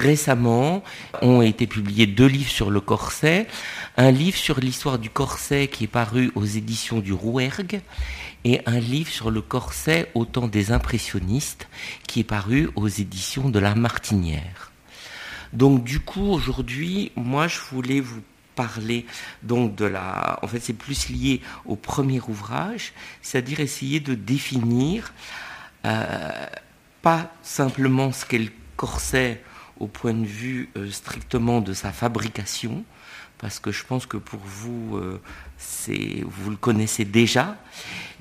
récemment ont été publiés deux livres sur le corset. Un livre sur l'histoire du corset qui est paru aux éditions du Rouergue et un livre sur le corset au temps des impressionnistes qui est paru aux éditions de la Martinière. Donc du coup aujourd'hui, moi je voulais vous parler donc de la en fait c'est plus lié au premier ouvrage, c'est-à-dire essayer de définir euh, pas simplement ce qu'est le corset au point de vue euh, strictement de sa fabrication, parce que je pense que pour vous, euh, c'est, vous le connaissez déjà,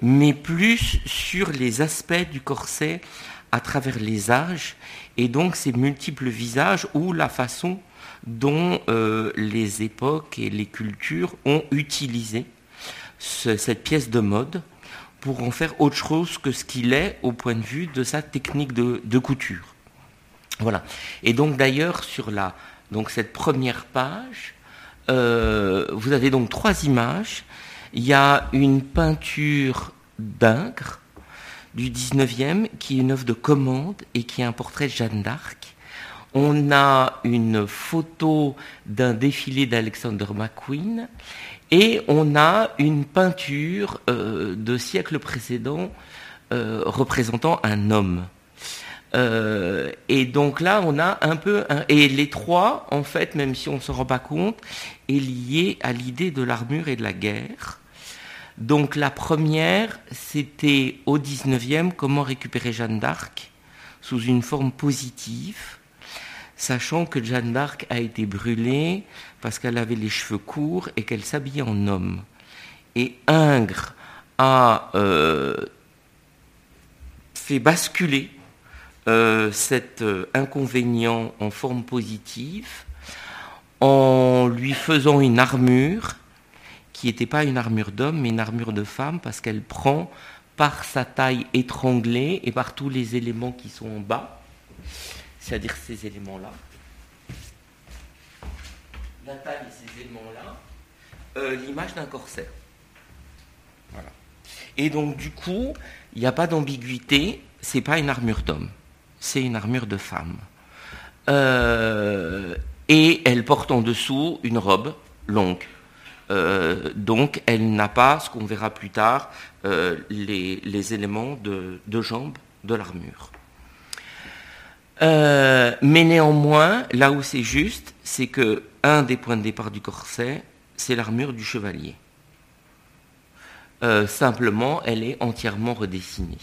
mais plus sur les aspects du corset à travers les âges, et donc ces multiples visages ou la façon dont euh, les époques et les cultures ont utilisé cette pièce de mode pour en faire autre chose que ce qu'il est au point de vue de sa technique de couture. Voilà. Et donc d'ailleurs sur la donc cette première page, euh, vous avez donc trois images. Il y a une peinture d'Ingres du 19e qui est une œuvre de commande et qui est un portrait de Jeanne d'Arc. On a une photo d'un défilé d'Alexander McQueen et on a une peinture euh, de siècle précédent euh, représentant un homme. Euh, et donc là, on a un peu... et les trois, en fait, même si on ne se rend pas compte, est lié à l'idée de l'armure et de la guerre. Donc la première, c'était au 19e, comment récupérer Jeanne d'Arc sous une forme positive, sachant que Jeanne d'Arc a été brûlée parce qu'elle avait les cheveux courts et qu'elle s'habillait en homme. Et Ingres a euh, fait basculer euh, cet euh, inconvénient en forme positive en lui faisant une armure qui n'était pas une armure d'homme mais une armure de femme parce qu'elle prend par sa taille étranglée et par tous les éléments qui sont en bas, c'est-à-dire ces éléments-là, la taille et ces éléments-là, euh, l'image d'un corset. Voilà. Et donc du coup, il n'y a pas d'ambiguïté, c'est pas une armure d'homme c'est une armure de femme. Euh, et elle porte en dessous une robe longue. Euh, donc elle n'a pas, ce qu'on verra plus tard, euh, les, éléments de, de jambes de l'armure. mais néanmoins, là où c'est juste, c'est que un des points de départ du corset, c'est l'armure du chevalier. simplement, elle est entièrement redessinée.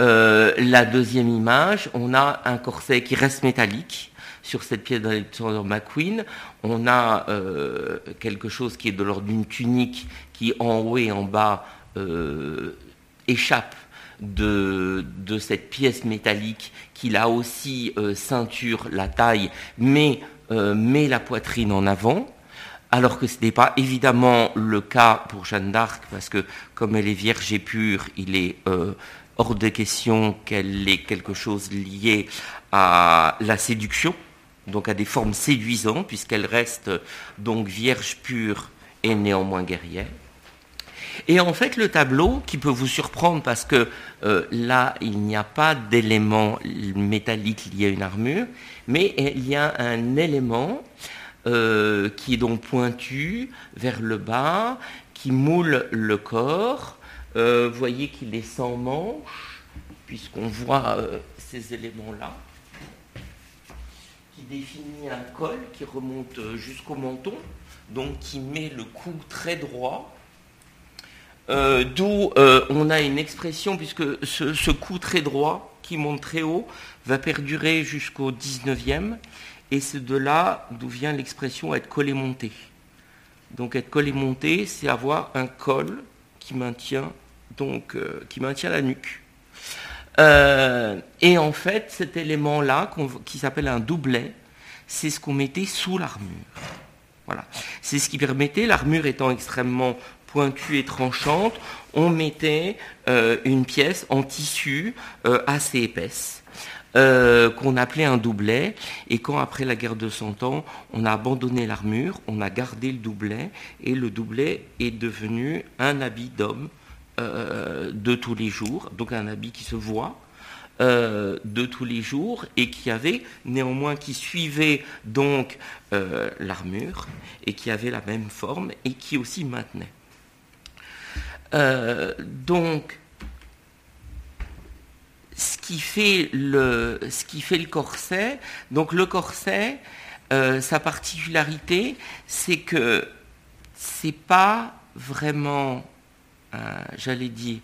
Euh, la deuxième image, on a un corset qui reste métallique sur cette pièce d'Alexander McQueen. On a euh, quelque chose qui est de l'ordre d'une tunique qui en haut et en bas euh, échappe de, cette pièce métallique qui là aussi ceinture la taille mais met la poitrine en avant. Alors que ce n'est pas évidemment le cas pour Jeanne d'Arc, parce que comme elle est vierge et pure, il est hors de question qu'elle ait quelque chose lié à la séduction, donc à des formes séduisantes, puisqu'elle reste donc vierge pure et néanmoins guerrière. Et en fait, le tableau, qui peut vous surprendre parce que euh, là, il n'y a pas d'élément métallique lié à une armure, mais il y a un élément euh, qui est donc pointu vers le bas, qui moule le corps, vous voyez qu'il est sans manche, puisqu'on voit euh, ces éléments-là, qui définit un col qui remonte euh, jusqu'au menton, donc qui met le cou très droit. D'où on a une expression, puisque ce, ce, cou très droit qui monte très haut va perdurer jusqu'au 19e, et c'est de là d'où vient l'expression être collé monté. Donc être collé monté, c'est avoir un col qui maintient euh, qui maintient la nuque. Euh, et en fait, cet élément-là, qui s'appelle un doublet, c'est ce qu'on mettait sous l'armure. Voilà. C'est ce qui permettait, l'armure étant extrêmement pointue et tranchante, on mettait euh, une pièce en tissu assez épaisse. qu'on appelait un doublet, et quand après la guerre de Cent Ans, on a abandonné l'armure, on a gardé le doublet, et le doublet est devenu un habit d'homme euh, de tous les jours, donc un habit qui se voit, euh, de tous les jours et qui avait néanmoins qui suivait donc euh, l'armure et qui avait la même forme et qui aussi maintenait. donc, ce qui fait le, ce qui fait le corset, donc le corset, sa particularité, c'est que c'est pas vraiment, j'allais dire,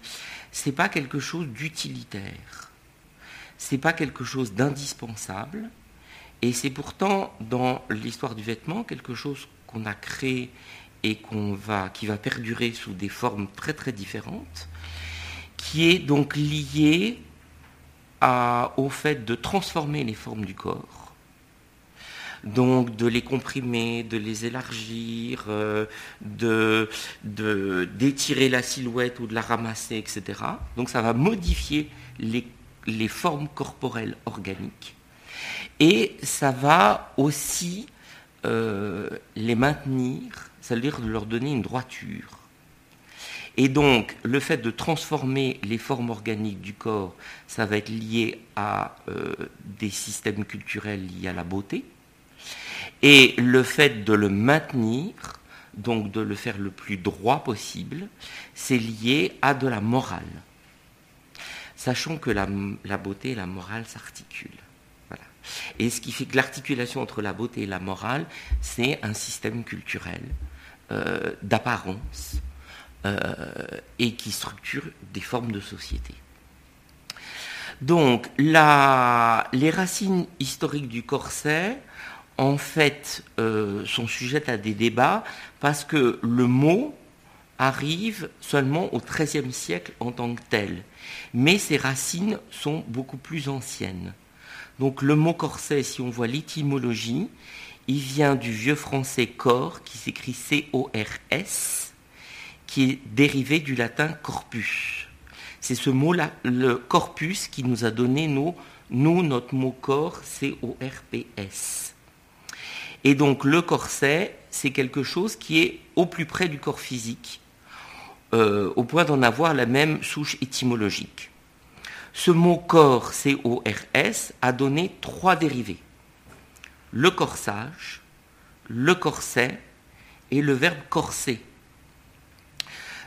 c'est pas quelque chose d'utilitaire, c'est pas quelque chose d'indispensable, et c'est pourtant dans l'histoire du vêtement quelque chose qu'on a créé et va, qui va perdurer sous des formes très très différentes, qui est donc lié au fait de transformer les formes du corps donc de les comprimer, de les élargir, euh, de, d'étirer la silhouette ou de la ramasser, etc. Donc ça va modifier les, formes corporelles organiques. Et ça va aussi euh, les maintenir, c'est-à-dire de leur donner une droiture. Et donc, le fait de transformer les formes organiques du corps, ça va être lié à euh, des systèmes culturels liés à la beauté, et le fait de le maintenir, donc de le faire le plus droit possible, c'est lié à de la morale. Sachant que la, beauté et la morale s'articulent. Et ce qui fait que l'articulation entre la beauté et la morale, c'est un système culturel euh, d'apparence euh, et qui structure des formes de société. Donc, les racines historiques du corset, en fait, euh, sont sujettes à des débats parce que le mot arrive seulement au XIIIe siècle en tant que tel. Mais ses racines sont beaucoup plus anciennes. Donc le mot corset, si on voit l'étymologie, il vient du vieux français corps, qui s'écrit C-O-R-S, qui est dérivé du latin corpus. C'est ce mot-là, le corpus, qui nous a donné nous, notre mot corps, C-O-R-P-S. Et donc le corset, c'est quelque chose qui est au plus près du corps physique, euh, au point d'en avoir la même souche étymologique. Ce mot corps, C-O-R-S, a donné trois dérivés. Le corsage, le corset et le verbe corser.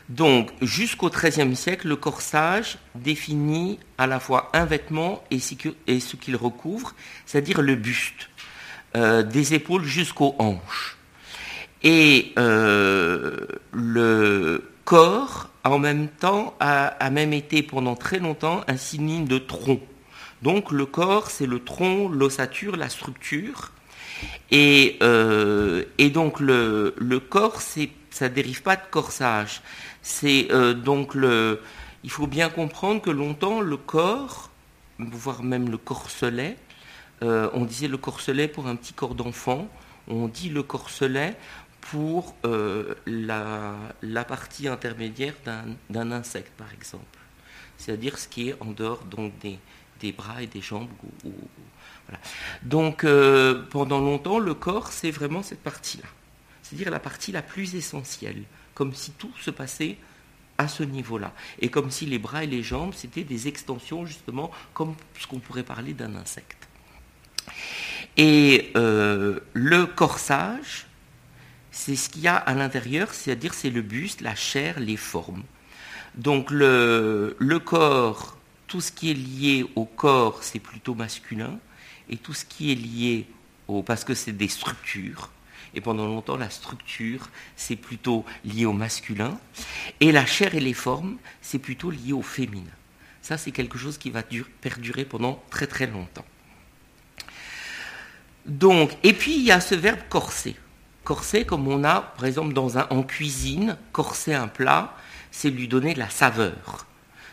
Donc, jusqu'au XIIIe siècle, le corsage définit à la fois un vêtement et ce qu'il recouvre, c'est-à-dire le buste. Euh, des épaules jusqu'aux hanches. Et euh, le corps, en même temps, a, même été pendant très longtemps un synonyme de tronc. Donc le corps, c'est le tronc, l'ossature, la structure. Et, euh, donc le, le corps, ça dérive pas de corsage. C'est donc le. Il faut bien comprendre que longtemps le corps, voire même le corselet, euh, on disait le corselet pour un petit corps d'enfant, on dit le corselet pour euh, la, partie intermédiaire d'un insecte, par exemple. C'est-à-dire ce qui est en dehors des, bras et des jambes. Donc euh, pendant longtemps, le corps, c'est vraiment cette partie-là. C'est-à-dire la partie la plus essentielle, comme si tout se passait à ce niveau-là. Et comme si les bras et les jambes, c'était des extensions, justement, comme ce qu'on pourrait parler d'un insecte. Et euh, le corsage, c'est ce qu'il y a à l'intérieur, c'est-à-dire c'est le buste, la chair, les formes. Donc le, le, corps, tout ce qui est lié au corps, c'est plutôt masculin, et tout ce qui est lié au... parce que c'est des structures, et pendant longtemps la structure, c'est plutôt lié au masculin, et la chair et les formes, c'est plutôt lié au féminin. Ça, c'est quelque chose qui va perdurer pendant très très longtemps. Donc, et puis il y a ce verbe corser. Corser, comme on a, par exemple, en cuisine, corser un plat, c'est lui donner de la saveur.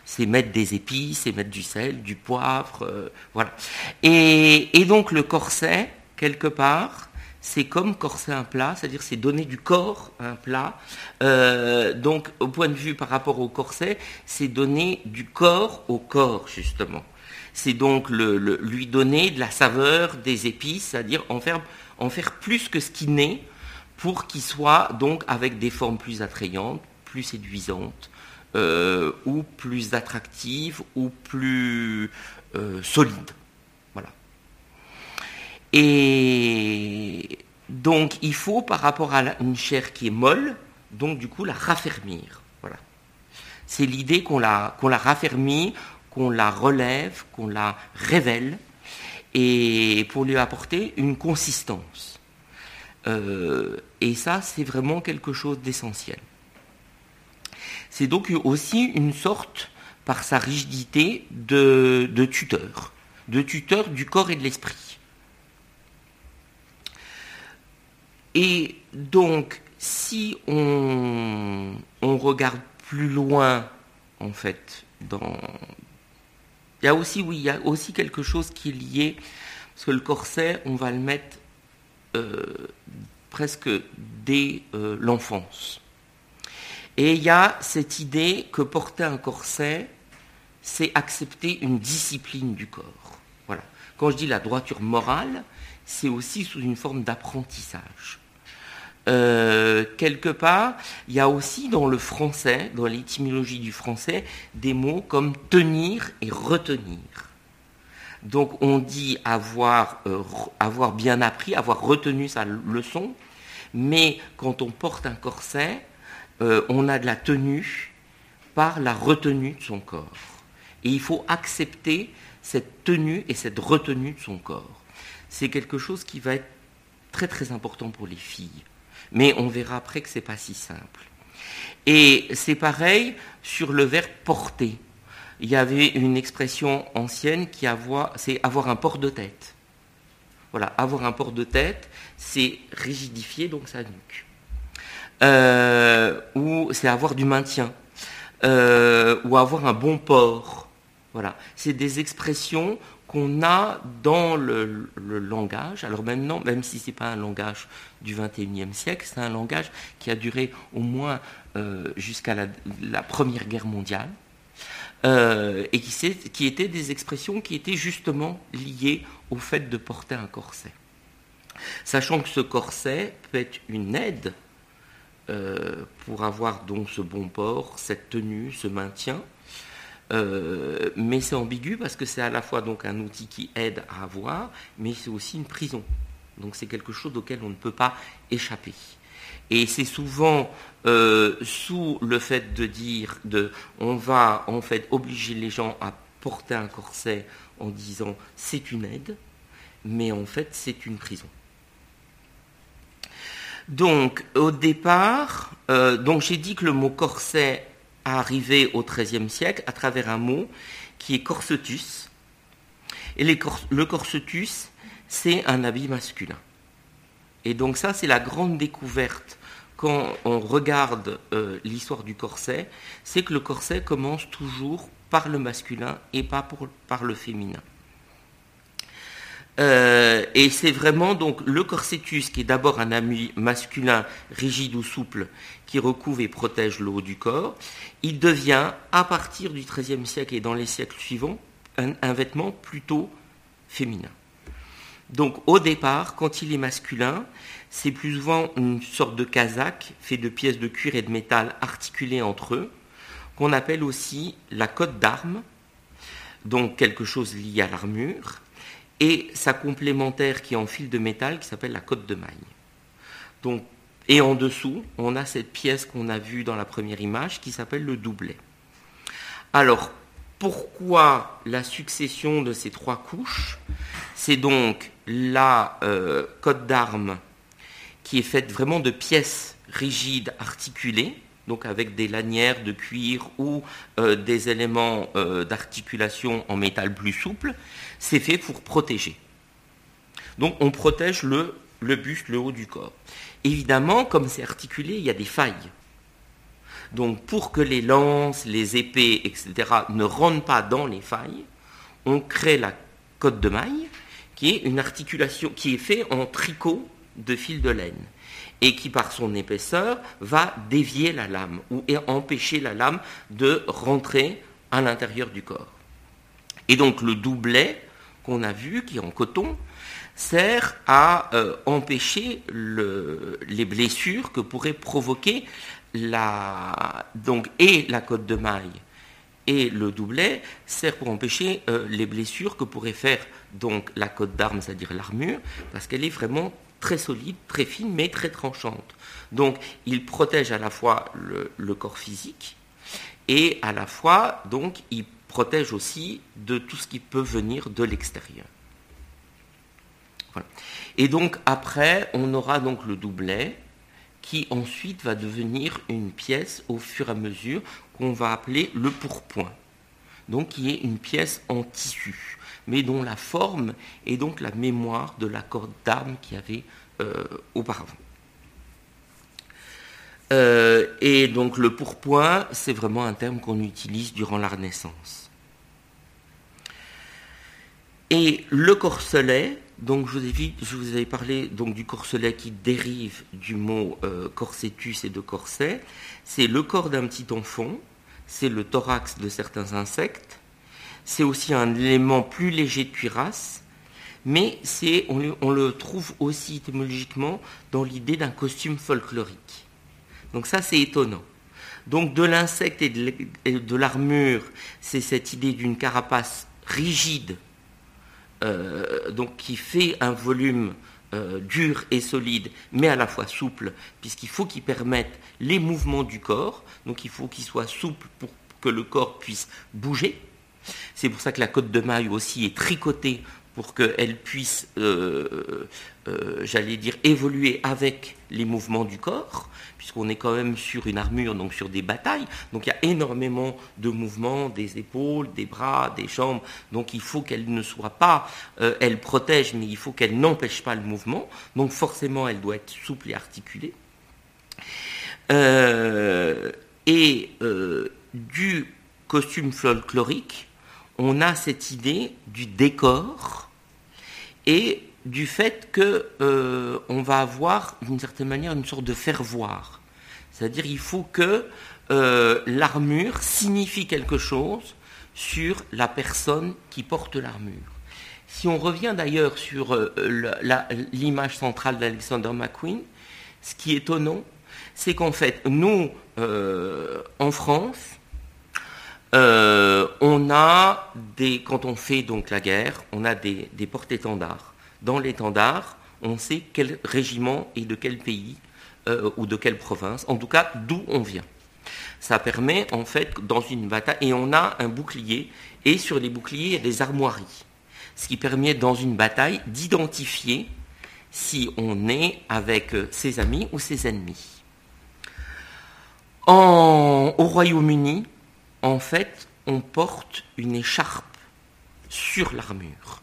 C'est mettre des épices, c'est mettre du sel, du poivre, euh, voilà. Et, donc le corset, quelque part, c'est comme corser un plat, c'est-à-dire c'est donner du corps à un plat. Euh, donc au point de vue par rapport au corset, c'est donner du corps au corps, justement c'est donc lui donner de la saveur, des épices, c'est-à-dire en faire, plus que ce qui n'est pour qu'il soit donc avec des formes plus attrayantes, plus séduisantes, euh, ou plus attractives, ou plus solide. Voilà. Et donc il faut, par rapport à une chair qui est molle, donc du coup la raffermir. Voilà. C'est l'idée qu'on la, qu'on la raffermit, qu'on la relève, qu'on la révèle, et pour lui apporter une consistance. Euh, et ça, c'est vraiment quelque chose d'essentiel. C'est donc aussi une sorte, par sa rigidité, de, tuteur, de tuteur du corps et de l'esprit. Et donc, si on, on, regarde plus loin, en fait, dans... Il y a aussi, quelque chose qui est lié, parce que le corset, on va le mettre euh, presque dès euh, l'enfance. Et il y a cette idée que porter un corset, c'est accepter une discipline du corps. Voilà. Quand je dis la droiture morale, c'est aussi sous une forme d'apprentissage. Euh, quelque part, il y a aussi dans le français, dans l'étymologie du français, des mots comme tenir et retenir. Donc on dit avoir, euh, bien appris, avoir retenu sa leçon, mais quand on porte un corset, euh, on a de la tenue par la retenue de son corps. Et il faut accepter cette tenue et cette retenue de son corps. C'est quelque chose qui va être très très important pour les filles. Mais on verra après que ce n'est pas si simple. Et c'est pareil sur le verbe porter il y avait une expression ancienne qui c'est avoir un port de tête. Voilà, avoir un port de tête, c'est rigidifier donc sa nuque. Euh, ou c'est avoir du maintien. Euh, ou avoir un bon port. Voilà, c'est des expressions qu'on a dans le, langage. Alors maintenant, même si ce n'est pas un langage du XXIe siècle, c'est un langage qui a duré au moins euh, jusqu'à la, Première Guerre mondiale. Euh, et qui, étaient des expressions qui étaient justement liées au fait de porter un corset. Sachant que ce corset peut être une aide euh, pour avoir donc ce bon port, cette tenue, ce maintien, euh, mais c'est ambigu parce que c'est à la fois donc un outil qui aide à avoir, mais c'est aussi une prison. Donc c'est quelque chose auquel on ne peut pas échapper. Et c'est souvent euh, sous le fait de dire de, on va en fait obliger les gens à porter un corset en disant c'est une aide, mais en fait c'est une prison. Donc au départ, euh, j'ai dit que le mot corset a arrivé au XIIIe siècle à travers un mot qui est corsetus. Et le corsetus, c'est un habit masculin. Et donc ça, c'est la grande découverte quand on regarde euh, l'histoire du corset, c'est que le corset commence toujours par le masculin et pas par le féminin. Euh, et c'est vraiment donc le corsetus qui est d'abord un ami masculin rigide ou souple qui recouvre et protège le haut du corps. Il devient, à partir du XIIIe siècle et dans les siècles suivants, un vêtement plutôt féminin. Donc au départ, quand il est masculin, c'est plus souvent une sorte de casaque fait de pièces de cuir et de métal articulées entre eux, qu'on appelle aussi la cotte d'armes, donc quelque chose lié à l'armure, et sa complémentaire qui est en fil de métal qui s'appelle la cotte de maille. Et en dessous, on a cette pièce qu'on a vue dans la première image qui s'appelle le doublet. Alors, pourquoi la succession de ces trois couches? C'est donc la euh, cote d'armes qui est faite vraiment de pièces rigides articulées, donc avec des lanières de cuir ou euh, des éléments euh, d'articulation en métal plus souple, c'est fait pour protéger. Donc on protège le, le buste, le haut du corps. Évidemment, comme c'est articulé, il y a des failles. Donc pour que les lances, les épées, etc. ne rentrent pas dans les failles, on crée la cote de maille, qui est une articulation qui est faite en tricot de fil de laine et qui par son épaisseur va dévier la lame ou empêcher la lame de rentrer à l'intérieur du corps. Et donc le doublet qu'on a vu, qui est en coton, sert à euh, empêcher les blessures que pourrait provoquer la, donc, la côte de maille Et le doublet sert pour empêcher les blessures que pourrait faire donc la cote d'armes, c'est-à-dire l'armure, parce qu'elle est vraiment très solide, très fine, mais très tranchante. Donc il protège à la fois le, corps physique et à la fois, donc, il protège aussi de tout ce qui peut venir de l'extérieur. Et donc après, on aura donc le doublet qui ensuite va devenir une pièce au fur et à mesure qu'on va appeler le pourpoint. Donc qui est une pièce en tissu mais dont la forme est donc la mémoire de la corde d'armes qu'il y avait euh, auparavant. Euh, et donc le pourpoint, c'est vraiment un terme qu'on utilise durant la Renaissance. Et le corselet, donc je vous, ai, avais parlé donc, du corselet qui dérive du mot euh, corsetus et de corset, c'est le corps d'un petit enfant, c'est le thorax de certains insectes, c'est aussi un élément plus léger de cuirasse, mais on, le trouve aussi étymologiquement dans l'idée d'un costume folklorique. Donc ça, c'est étonnant. Donc de l'insecte et de l'armure, c'est cette idée d'une carapace rigide, euh, donc qui fait un volume euh, dur et solide, mais à la fois souple, puisqu'il faut qu'il permette les mouvements du corps. Donc il faut qu'il soit souple pour que le corps puisse bouger. C'est pour ça que la côte de maille aussi est tricotée pour qu'elle puisse, euh, euh, j'allais dire, évoluer avec les mouvements du corps, puisqu'on est quand même sur une armure, donc sur des batailles. Donc il y a énormément de mouvements, des épaules, des bras, des jambes. Donc il faut qu'elle ne soit pas, euh, elle protège, mais il faut qu'elle n'empêche pas le mouvement. Donc forcément, elle doit être souple et articulée. et du costume folklorique, on a cette idée du décor et du fait que euh, on va avoir d'une certaine manière une sorte de faire voir. C'est-à-dire il faut que euh, l'armure signifie quelque chose sur la personne qui porte l'armure. Si on revient d'ailleurs sur euh, l'image centrale d'Alexander McQueen, ce qui est étonnant, c'est qu'en fait, nous, en France, euh, on a des, quand on fait donc la guerre, on a des, porte-étendards. Dans l'étendard, on sait quel régiment et de quel pays euh, ou de quelle province, en tout cas d'où on vient. Ça permet en fait dans une bataille, et on a un bouclier, et sur les boucliers, il y a des armoiries. Ce qui permet dans une bataille d'identifier si on est avec euh, ses amis ou ses ennemis. au Royaume-Uni, en fait, on porte une écharpe sur l'armure.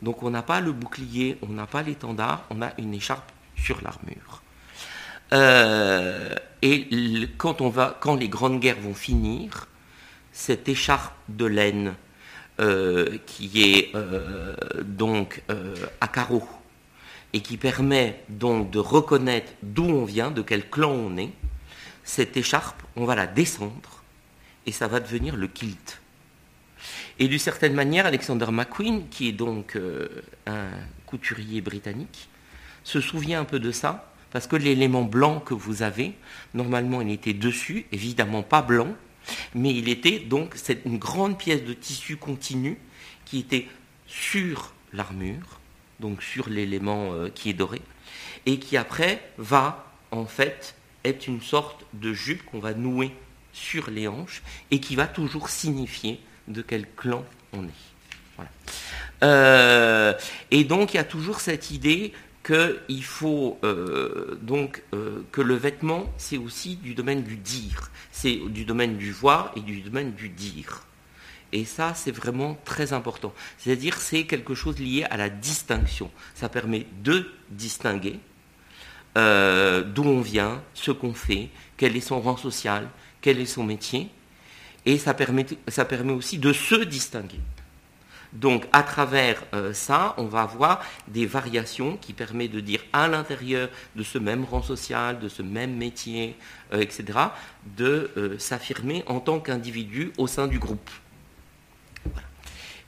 Donc on n'a pas le bouclier, on n'a pas l'étendard, on a une écharpe sur l'armure. Euh, et quand, les grandes guerres vont finir, cette écharpe de laine euh, qui est euh, donc à carreaux et qui permet donc de reconnaître d'où on vient, de quel clan on est, cette écharpe, on va la descendre et ça va devenir le kilt. Et d'une certaine manière, Alexander McQueen, qui est donc euh, un couturier britannique, se souvient un peu de ça, parce que l'élément blanc que vous avez, normalement il était dessus, évidemment pas blanc, mais il était donc une grande pièce de tissu continu qui était sur l'armure, donc sur l'élément euh, qui est doré, et qui après va en fait être une sorte de jupe qu'on va nouer sur les hanches et qui va toujours signifier de quel clan on est. Euh, et donc il y a toujours cette idée qu'il faut euh, donc euh, que le vêtement c'est aussi du domaine du dire, c'est du domaine du voir et du domaine du dire. Et ça, c'est vraiment très important. C'est-à-dire, c'est quelque chose lié à la distinction. Ça permet de distinguer d'où on vient, ce qu'on fait, quel est son rang social, quel est son métier, et ça permet, aussi de se distinguer. Donc à travers euh, ça, on va avoir des variations qui permettent de dire à l'intérieur de ce même rang social, de ce même métier, euh, etc., de euh, s'affirmer en tant qu'individu au sein du groupe.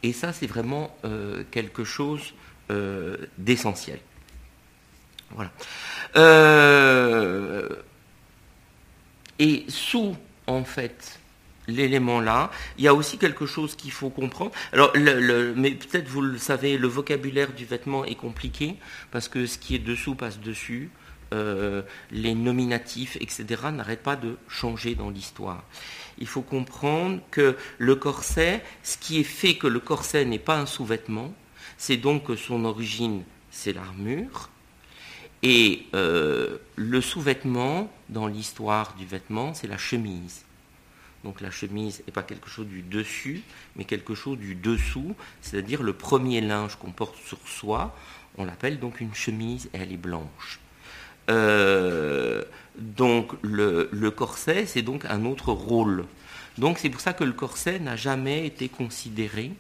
Et ça, c'est vraiment quelque chose d'essentiel. Voilà. Et sous, en fait, l'élément là. Il y a aussi quelque chose qu'il faut comprendre. Alors, mais peut-être vous le savez, le vocabulaire du vêtement est compliqué parce que ce qui est dessous passe dessus. Euh, les nominatifs, etc., n'arrêtent pas de changer dans l'histoire. Il faut comprendre que le corset, ce qui est fait que le corset n'est pas un sous-vêtement, c'est donc que son origine, c'est l'armure, et euh, le sous-vêtement, dans l'histoire du vêtement, c'est la chemise. Donc la chemise n'est pas quelque chose du dessus, mais quelque chose du dessous, c'est-à-dire le premier linge qu'on porte sur soi, on l'appelle donc une chemise et elle est blanche. Euh, donc le, corset, c'est donc un autre rôle. Donc c'est pour ça que le corset n'a jamais été considéré,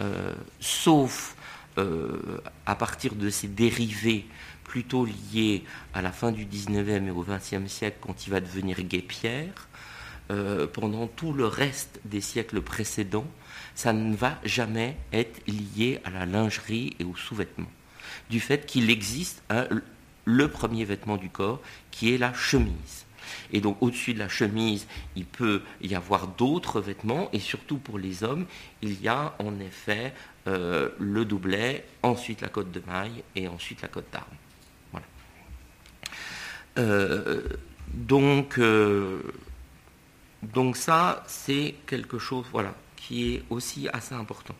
euh, sauf à partir de ses dérivés plutôt lié à la fin du 19e et au 20e siècle quand il va devenir guépière, euh, pendant tout le reste des siècles précédents, ça ne va jamais être lié à la lingerie et aux sous-vêtements. Du fait qu'il existe le premier vêtement du corps qui est la chemise. Et donc au-dessus de la chemise, il peut y avoir d'autres vêtements, et surtout pour les hommes, il y a en effet euh, le doublet, ensuite la cotte de maille et ensuite la cotte d'armes. Euh, donc, euh, donc ça, c'est quelque chose voilà, qui est aussi assez important.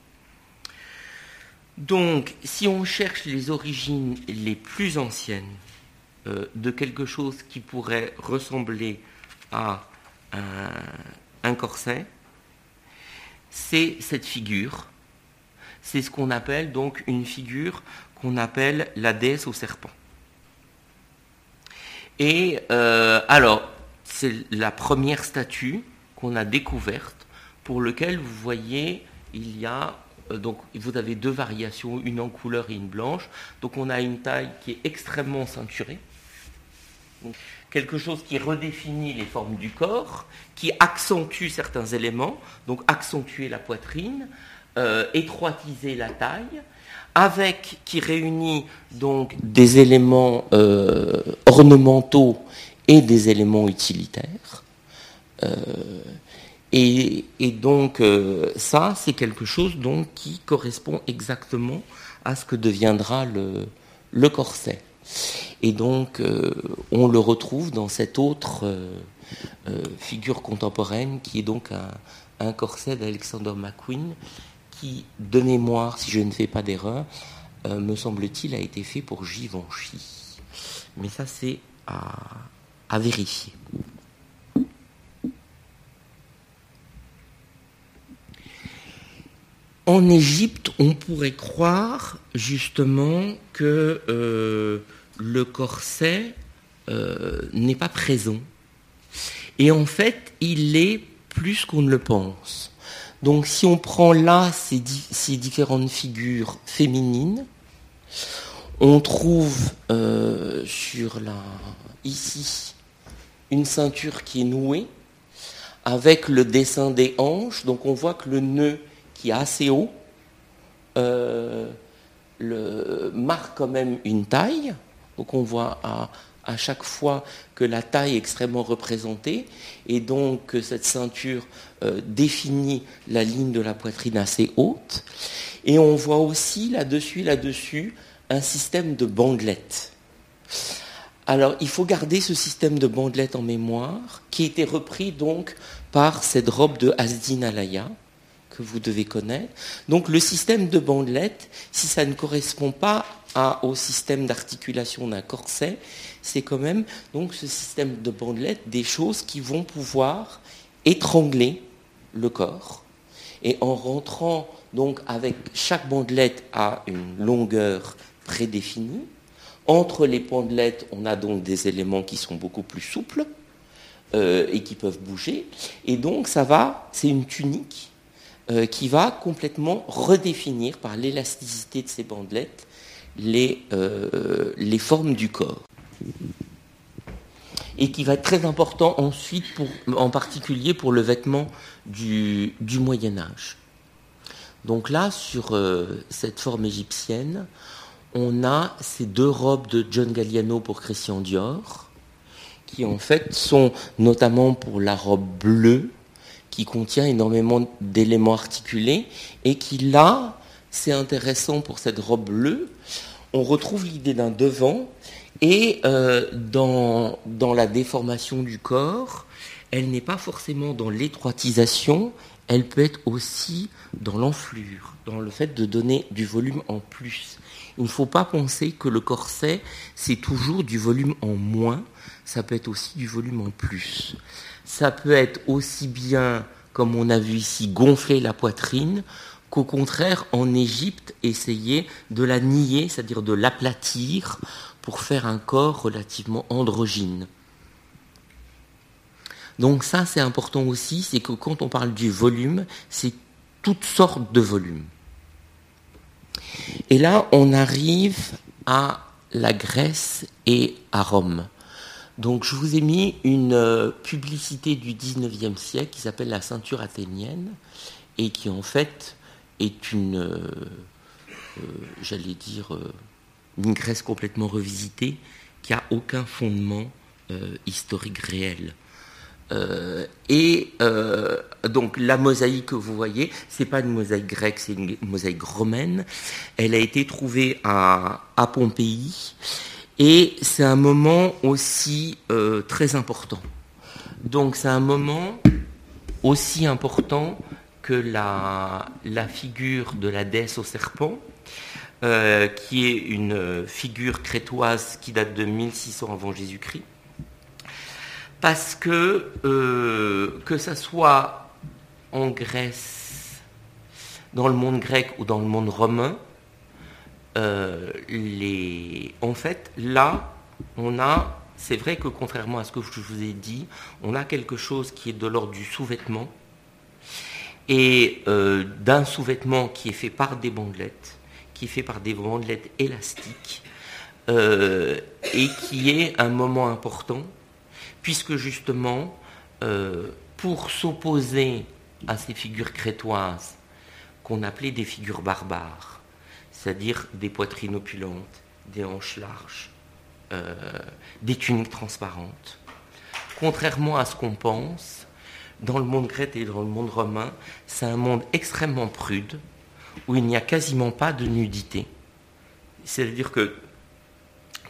Donc, si on cherche les origines les plus anciennes euh, de quelque chose qui pourrait ressembler à un, un corset, c'est cette figure. C'est ce qu'on appelle donc une figure qu'on appelle la déesse au serpent. Et euh, alors, c'est la première statue qu'on a découverte pour lequel vous voyez, il y a euh, donc vous avez deux variations, une en couleur et une blanche. Donc on a une taille qui est extrêmement ceinturée. quelque chose qui redéfinit les formes du corps, qui accentue certains éléments, donc accentuer la poitrine, euh, étroitiser la taille, avec qui réunit donc des éléments euh, ornementaux et des éléments utilitaires. Euh, et, donc euh, ça, c'est quelque chose donc qui correspond exactement à ce que deviendra le, le corset. Et donc on le retrouve dans cette autre figure contemporaine qui est donc un, un corset d'Alexander McQueen de mémoire, si je ne fais pas d'erreur, euh, me semble-t-il, a été fait pour Givenchy. Mais ça, c'est à, vérifier. En Égypte, on pourrait croire justement que euh, le corset euh, n'est pas présent. Et en fait, il est plus qu'on ne le pense. Donc si on prend là ces, différentes figures féminines, on trouve euh, sur la, ici une ceinture qui est nouée avec le dessin des hanches. Donc on voit que le nœud qui est assez haut euh, marque quand même une taille. Donc on voit à, à chaque fois que la taille est extrêmement représentée et donc cette ceinture euh, définit la ligne de la poitrine assez haute. Et on voit aussi là-dessus, là-dessus, un système de bandelettes. Alors, il faut garder ce système de bandelettes en mémoire, qui a été repris donc par cette robe de Asdin Alaya, que vous devez connaître. Donc, le système de bandelettes, si ça ne correspond pas au système d'articulation d'un corset, c'est quand même donc ce système de bandelettes des choses qui vont pouvoir étrangler le corps. Et en rentrant donc avec chaque bandelette à une longueur prédéfinie, entre les bandelettes, on a donc des éléments qui sont beaucoup plus souples euh, et qui peuvent bouger. Et donc ça va, c'est une tunique euh, qui va complètement redéfinir par l'élasticité de ces bandelettes les, euh, les formes du corps et qui va être très important ensuite, en particulier pour le vêtement du, Moyen Âge. Donc là, sur euh, cette forme égyptienne, on a ces deux robes de John Galliano pour Christian Dior, qui en fait sont notamment pour la robe bleue, qui contient énormément d'éléments articulés et qui là, c'est intéressant pour cette robe bleue, on retrouve l'idée d'un devant et euh, dans, dans la déformation du corps, elle n'est pas forcément dans l'étroitisation, elle peut être aussi dans l'enflure, dans le fait de donner du volume en plus. Il ne faut pas penser que le corset, c'est toujours du volume en moins, ça peut être aussi du volume en plus. Ça peut être aussi bien, comme on a vu ici, gonfler la poitrine, qu'au contraire, en Égypte, essayer de la nier, c'est-à-dire de l'aplatir pour faire un corps relativement androgyne. Donc ça, c'est important aussi, c'est que quand on parle du volume, c'est toutes sortes de volumes. Et là, on arrive à la Grèce et à Rome. Donc je vous ai mis une euh, publicité du 19e siècle qui s'appelle la ceinture athénienne et qui en fait est une, euh, euh, j'allais dire, une Grèce complètement revisitée qui n'a aucun fondement historique réel. Euh, et euh, donc la mosaïque que vous voyez, c'est pas une mosaïque grecque, c'est une mosaïque romaine. Elle a été trouvée à, Pompéi et c'est un moment aussi euh, très important. Donc c'est un moment aussi important que la figure de la déesse au serpent, qui est une figure crétoise qui date de 1600 avant Jésus-Christ parce que euh, que ça soit en Grèce, dans le monde grec ou dans le monde romain, euh, les... en fait, là, on a, c'est vrai que contrairement à ce que je vous ai dit, on a quelque chose qui est de l'ordre du sous-vêtement et euh, d'un sous-vêtement qui est fait par des bandelettes, qui fait par des bandelettes élastiques, et qui est un moment important puisque justement, euh, pour s'opposer à ces figures crétoises qu'on appelait des figures barbares, c'est-à-dire des poitrines opulentes, des hanches larges, euh, des tuniques transparentes, contrairement à ce qu'on pense, dans le monde grec et dans le monde romain, c'est un monde extrêmement prude, où il n'y a quasiment pas de nudité. C'est-à-dire que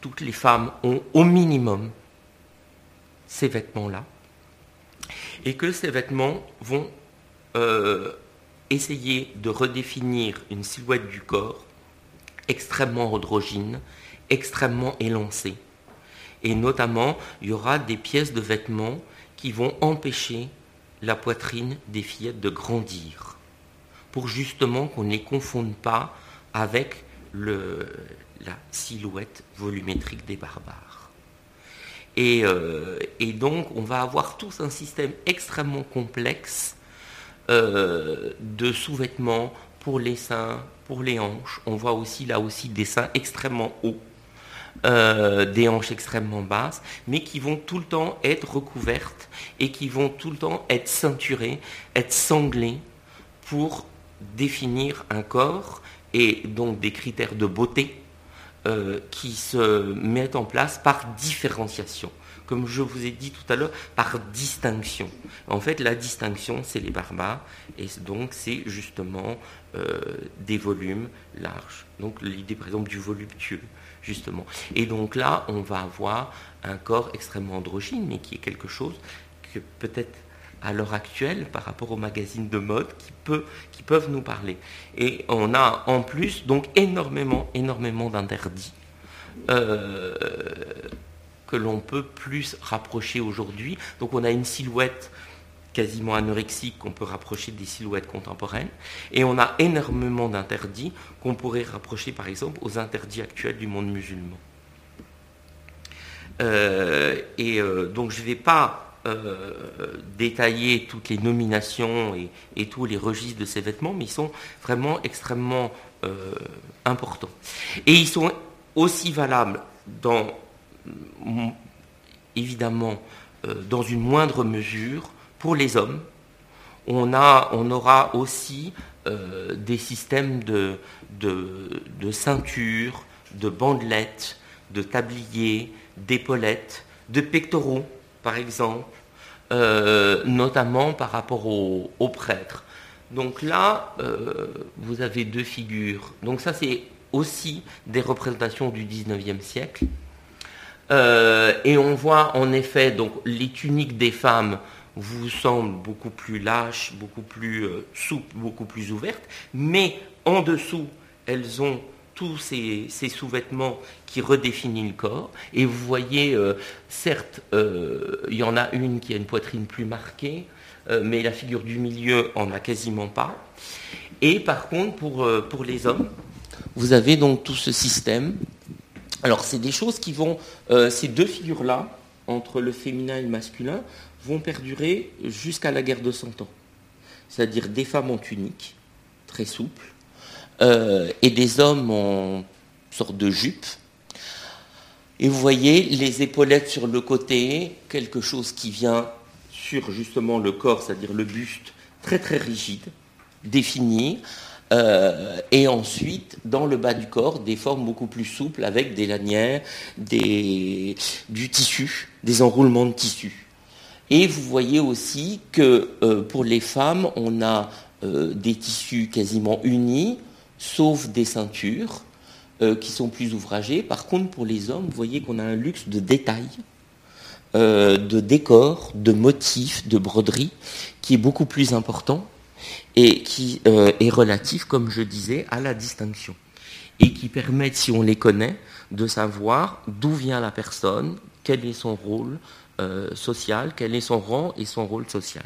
toutes les femmes ont au minimum ces vêtements-là, et que ces vêtements vont euh, essayer de redéfinir une silhouette du corps extrêmement androgyne, extrêmement élancée. Et notamment, il y aura des pièces de vêtements qui vont empêcher la poitrine des fillettes de grandir, pour justement qu'on ne les confonde pas avec le, la silhouette volumétrique des barbares. Euh, et, donc, on va avoir tous un système extrêmement complexe euh, de sous-vêtements pour les seins, pour les hanches. On voit aussi là aussi des seins extrêmement hauts, euh, des hanches extrêmement basses, mais qui vont tout le temps être recouvertes et qui vont tout le temps être ceinturées, être sanglées pour définir un corps et donc des critères de beauté euh, qui se mettent en place par différenciation. Comme je vous ai dit tout à l'heure, par distinction. En fait, la distinction, c'est les barbares, et donc c'est justement euh, des volumes larges. Donc l'idée, par exemple, du voluptueux, justement. Et donc là, on va avoir un corps extrêmement androgyne, mais qui est quelque chose que peut-être à l'heure actuelle par rapport aux magazines de mode qui, peut, qui peuvent nous parler. Et on a en plus donc énormément, énormément d'interdits euh, que l'on peut plus rapprocher aujourd'hui. Donc on a une silhouette quasiment anorexique qu'on peut rapprocher des silhouettes contemporaines. Et on a énormément d'interdits qu'on pourrait rapprocher par exemple aux interdits actuels du monde musulman. Euh, et euh, donc je ne vais pas euh, détailler toutes les nominations et, tous les registres de ces vêtements, mais ils sont vraiment extrêmement euh, importants. Et ils sont aussi valables dans, évidemment, euh, dans une moindre mesure pour les hommes. On, aura aussi des systèmes de ceintures, de bandelettes, de tabliers, d'épaulettes, de pectoraux par exemple, notamment par rapport aux, prêtres. Donc là, vous avez deux figures. Donc ça, c'est aussi des représentations du 19e siècle. et on voit en effet donc les tuniques des femmes vous semblent beaucoup plus lâches, beaucoup plus souples, beaucoup plus ouvertes, mais en dessous, elles ont tous ces, sous-vêtements qui redéfinissent le corps. Et vous voyez, euh, certes, euh, il y en a une qui a une poitrine plus marquée, euh, mais la figure du milieu en a quasiment pas. Et par contre, pour, pour les hommes, vous avez donc tout ce système. Alors, c'est des choses qui vont, ces deux figures-là, entre le féminin et le masculin, vont perdurer jusqu'à la guerre de Cent Ans. C'est-à-dire des femmes en tunique, très souples, euh, et des hommes en sorte de jupe. Et vous voyez les épaulettes sur le côté, quelque chose qui vient sur justement le corps, c'est-à-dire le buste, très très rigide, défini. Euh, et ensuite, dans le bas du corps, des formes beaucoup plus souples avec des lanières, des, du tissu, des enroulements de tissu. Et vous voyez aussi que euh, pour les femmes, on a des tissus quasiment unis, sauf des ceintures euh, qui sont plus ouvragées. Par contre, pour les hommes, vous voyez qu'on a un luxe de détails, euh, de décors, de motifs, de broderies, qui est beaucoup plus important et qui euh, est relatif, comme je disais, à la distinction. Et qui permettent, si on les connaît, de savoir d'où vient la personne, quel est son rôle social, quel est son rang et son rôle social.